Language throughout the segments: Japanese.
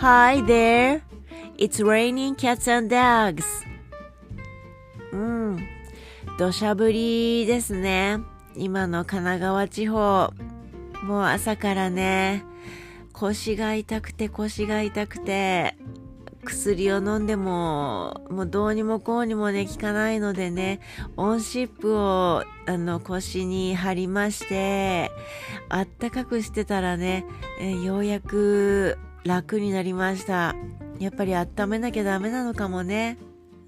Hi there! It's raining cats and dogs! うん。土砂降りですね。今の神奈川地方。もう朝からね、腰が痛くて腰が痛くて、薬を飲んでも、もうどうにもこうにもね、効かないのでね、オンシップを、あの、腰に貼りまして、あったかくしてたらね、えようやく楽になりました。やっぱり温めなきゃダメなのかもね。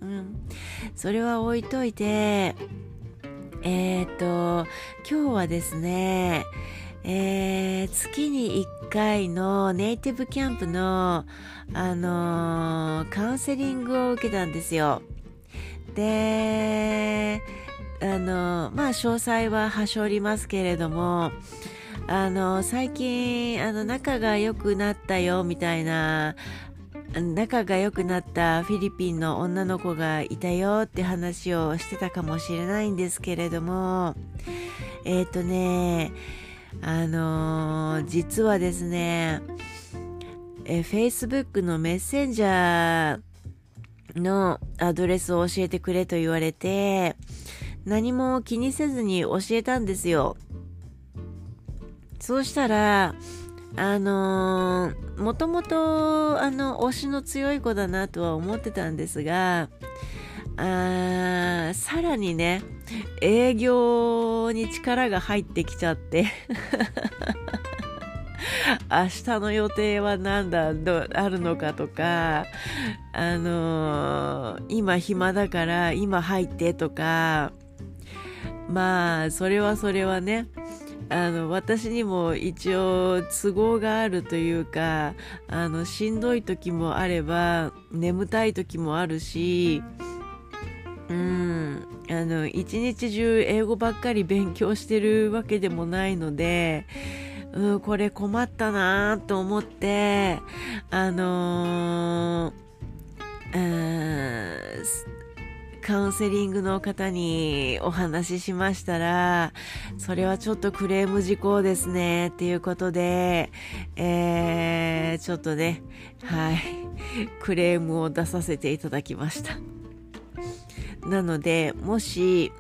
うん。それは置いといて、えっ、と、今日はですね、えー、月に1回のネイティブキャンプの、あのー、カウンセリングを受けたんですよ。で、あのー、まあ、詳細ははしょりますけれども、あの最近、あの、仲が良くなったよ、みたいな、仲が良くなったフィリピンの女の子がいたよって話をしてたかもしれないんですけれども、えっ、ー、とね、あの、実はですね、え Facebook のメッセンジャーのアドレスを教えてくれと言われて、何も気にせずに教えたんですよ。そうしたら、あのー、もともと、あの、推しの強い子だなとは思ってたんですが、あさらにね、営業に力が入ってきちゃって 明日の予定は何だどあるのかとかあのー、今暇だから今入ってとかまあそれはそれはねあの私にも一応都合があるというかあのしんどい時もあれば眠たい時もあるしうんあの一日中英語ばっかり勉強してるわけでもないので、うん、これ困ったなと思ってあのー、カウンセリングの方にお話ししましたら、それはちょっとクレーム事項ですね、っていうことで、えー、ちょっとね、はい、クレームを出させていただきました。なのでもし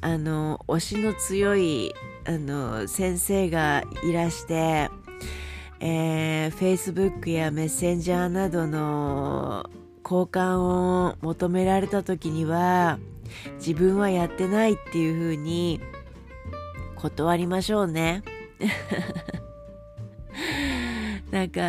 あの推しの強いあの先生がいらして、えー、Facebook やメッセンジャーなどの交換を求められた時には自分はやってないっていうふうに断りましょうね。なんか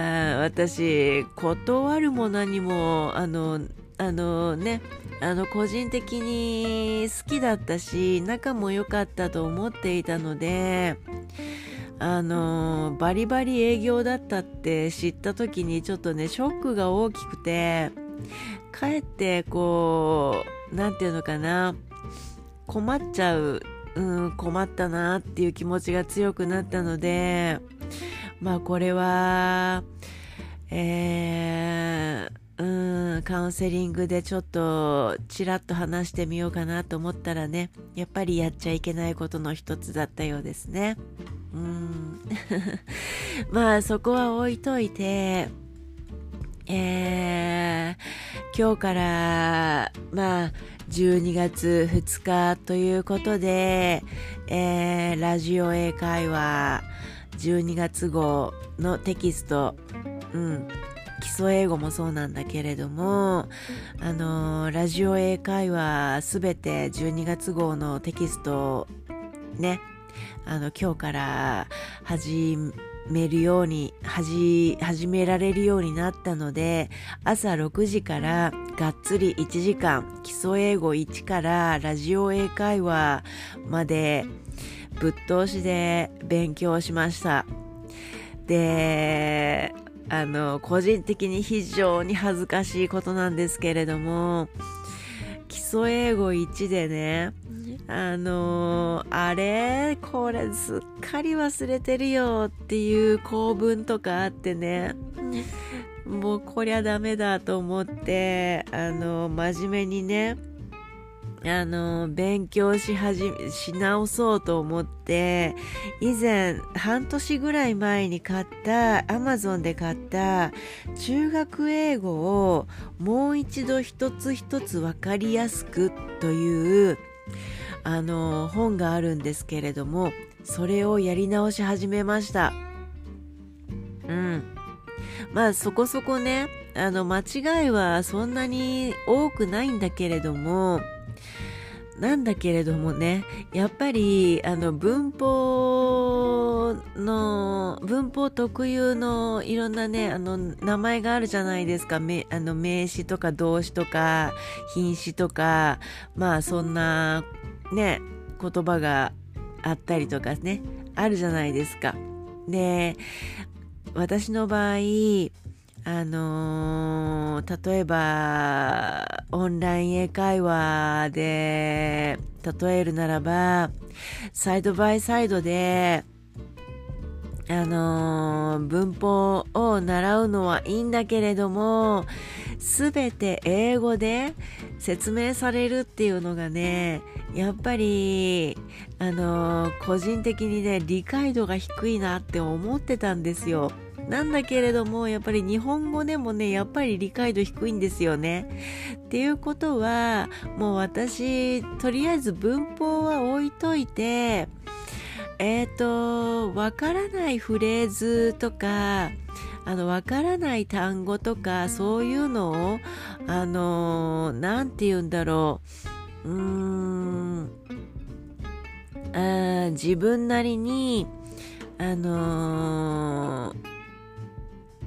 私断るも何もあのあのねあの個人的に好きだったし仲も良かったと思っていたのであのバリバリ営業だったって知った時にちょっとねショックが大きくてかえってこう何て言うのかな困っちゃう、うん、困ったなっていう気持ちが強くなったのでまあこれはえーうんカウンセリングでちょっとちらっと話してみようかなと思ったらねやっぱりやっちゃいけないことの一つだったようですね。うん。まあそこは置いといてえー、今日からまあ12月2日ということで、えー、ラジオ英会話12月号のテキスト、うん、基礎英語もそうなんだけれども、あの、ラジオ英会話すべて12月号のテキストね、あの、今日から始めめるように、始、始められるようになったので、朝6時からがっつり1時間、基礎英語1からラジオ英会話までぶっ通しで勉強しました。で、あの、個人的に非常に恥ずかしいことなんですけれども、基礎英語1でね、あのあれ？これすっかり忘れてるよっていう構文とかあってね、もうこりゃダメだと思って、あの真面目にね、あの、勉強し始め、し直そうと思って、以前、半年ぐらい前に買った、アマゾンで買った中学英語をもう一度一つ一つわかりやすくという、あの、本があるんですけれども、それをやり直し始めました。うん。まあそこそこね、あの間違いはそんなに多くないんだけれども、なんだけれどもね、やっぱり、あの、文法の、文法特有のいろんなね、あの、名前があるじゃないですか。めあの名詞とか動詞とか、品詞とか、まあ、そんな、ね、言葉があったりとかね、あるじゃないですか。で、私の場合、あのー、例えば、オンライン英会話で、例えるならば、サイドバイサイドで、あのー、文法を習うのはいいんだけれども、すべて英語で説明されるっていうのがね、やっぱり、あのー、個人的にね、理解度が低いなって思ってたんですよ。なんだけれども、やっぱり日本語でもね、やっぱり理解度低いんですよね。っていうことは、もう私、とりあえず文法は置いといて、えっ、ー、と、わからないフレーズとか、あの、わからない単語とか、そういうのを、あの、なんて言うんだろう。うーん、あ自分なりに、あのー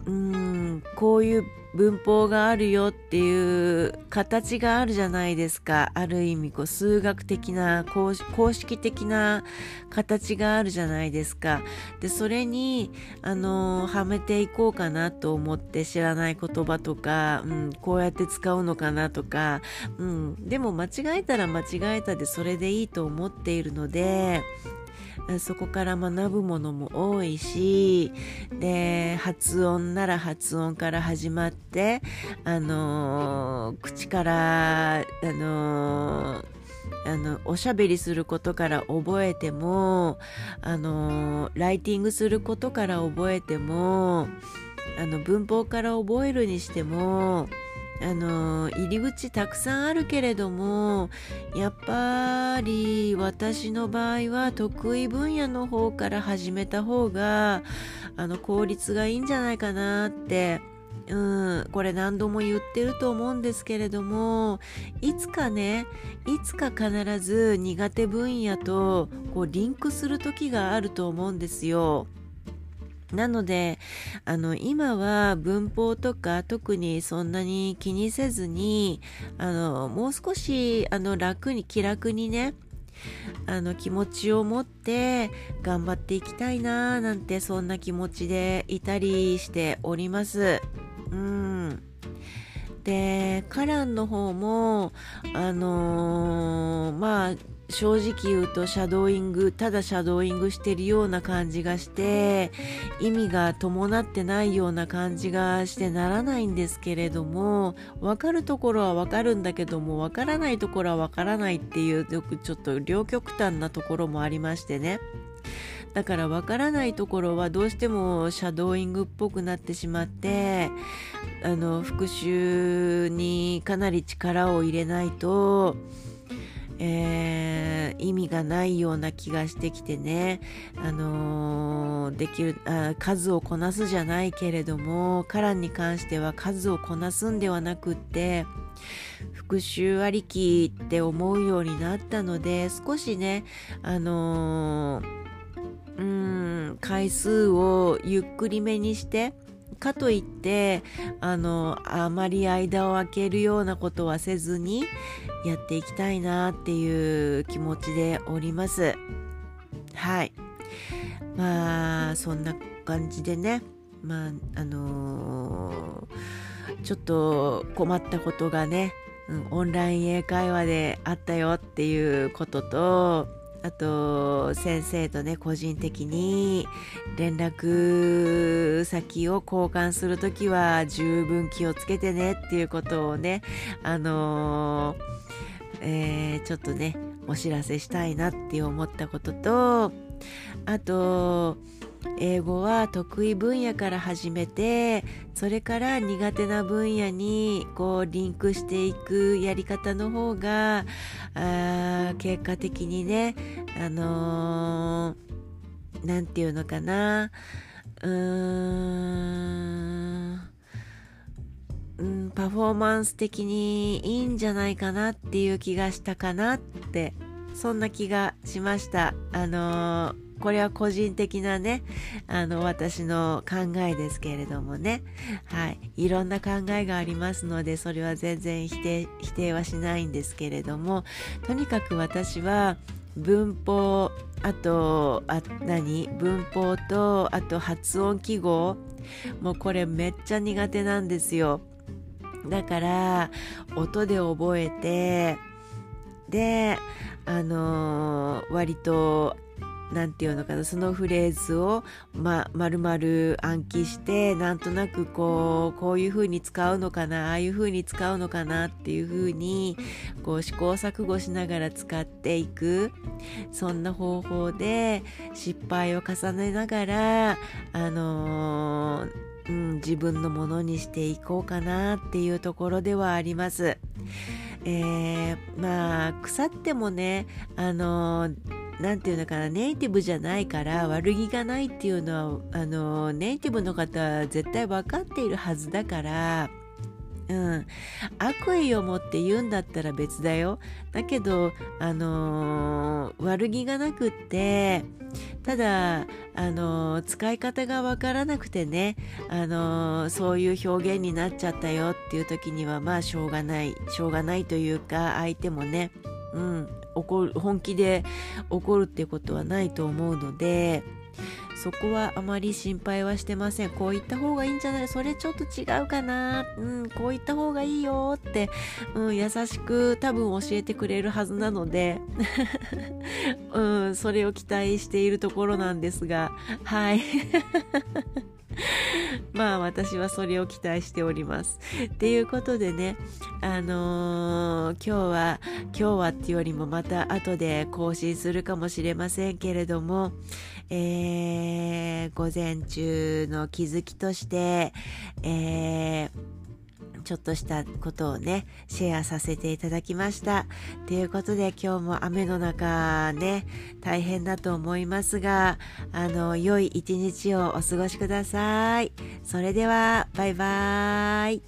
うんこういう文法があるよっていう形があるじゃないですか。ある意味こう数学的な公式的な形があるじゃないですか。でそれにあのはめていこうかなと思って知らない言葉とか、うん、こうやって使うのかなとか、うん、でも間違えたら間違えたでそれでいいと思っているのでそこから学ぶものも多いしで発音なら発音から始まってあのー、口からあのーあのおしゃべりすることから覚えてもあのライティングすることから覚えてもあの文法から覚えるにしてもあの入り口たくさんあるけれどもやっぱり私の場合は得意分野の方から始めた方があの効率がいいんじゃないかなってうん、これ何度も言ってると思うんですけれどもいつかねいつか必ず苦手分野とこうリンクする時があると思うんですよ。なので、あの、今は文法とか特にそんなに気にせずに、あの、もう少し、あの、楽に、気楽にね、あの、気持ちを持って頑張っていきたいななんて、そんな気持ちでいたりしております。うん。で、カランの方も、あのー、まあ、正直言うとシャドーイングただシャドーイングしてるような感じがして意味が伴ってないような感じがしてならないんですけれども分かるところは分かるんだけども分からないところは分からないっていうよくちょっと両極端なところもありましてね。だから分からないところはどうしてもシャドーイングっぽくなってしまってあの復習にかなり力を入れないとえー、意味がないような気がしてきてね、あのー、できるあ数をこなすじゃないけれどもカランに関しては数をこなすんではなくって復習ありきって思うようになったので少しねあのー、うん回数をゆっくりめにしてかといってあのあまり間を空けるようなことはせずにやっていきたいなっていう気持ちでおります。はい。まあそんな感じでね。まああのー、ちょっと困ったことがね、オンライン英会話であったよっていうこととあと先生とね個人的に連絡先を交換するときは十分気をつけてねっていうことをねあのえー、ちょっとねお知らせしたいなって思ったこととあと英語は得意分野から始めてそれから苦手な分野にこうリンクしていくやり方の方があ結果的にねあの何、ー、て言うのかな。うーん、パフォーマンス的にいいんじゃないかなっていう気がしたかなってそんな気がしました。あのーこれは個人的なね、あの、私の考えですけれどもね。はい。いろんな考えがありますので、それは全然否定、否定はしないんですけれども、とにかく私は、文法、あと、あ、何？文法と、あと発音記号。もうこれめっちゃ苦手なんですよ。だから、音で覚えて、で、あのー、割と何て言うのかなそのフレーズを、ま、丸々暗記してなんとなくこうこういう風に使うのかなああいう風に使うのかなっていう風にこう試行錯誤しながら使っていくそんな方法で失敗を重ねながらあのー、自分のものにしていこうかなっていうところではあります。えー、まあ腐ってもねあの何て言うのかなネイティブじゃないから悪気がないっていうのはあのネイティブの方は絶対分かっているはずだからうん、悪意を持って言うんだったら別だよ。だけど、あの、悪気がなくってただ、あの、使い方がわからなくてね、あの、そういう表現になっちゃったよっていう時にはまあしょうがない。しょうがないというか相手もね、うん、怒る本気で怒るっていうことはないと思うのでそこはあまり心配はしてません。こういった方がいいんじゃない？それちょっと違うかな？うん。こういった方がいいよって、うん、優しく多分教えてくれるはずなので うん、それを期待しているところなんですが。はい。まあ私はそれを期待しております。っていうことでね、あのー、今日は、今日はっていうよりもまた後で更新するかもしれませんけれども、えー、午前中の気づきとして、えーちょっとしたことをね、シェアさせていただきました。ということで今日も雨の中ね、大変だと思いますが、あの、良い一日をお過ごしください。それでは、バイバーイ。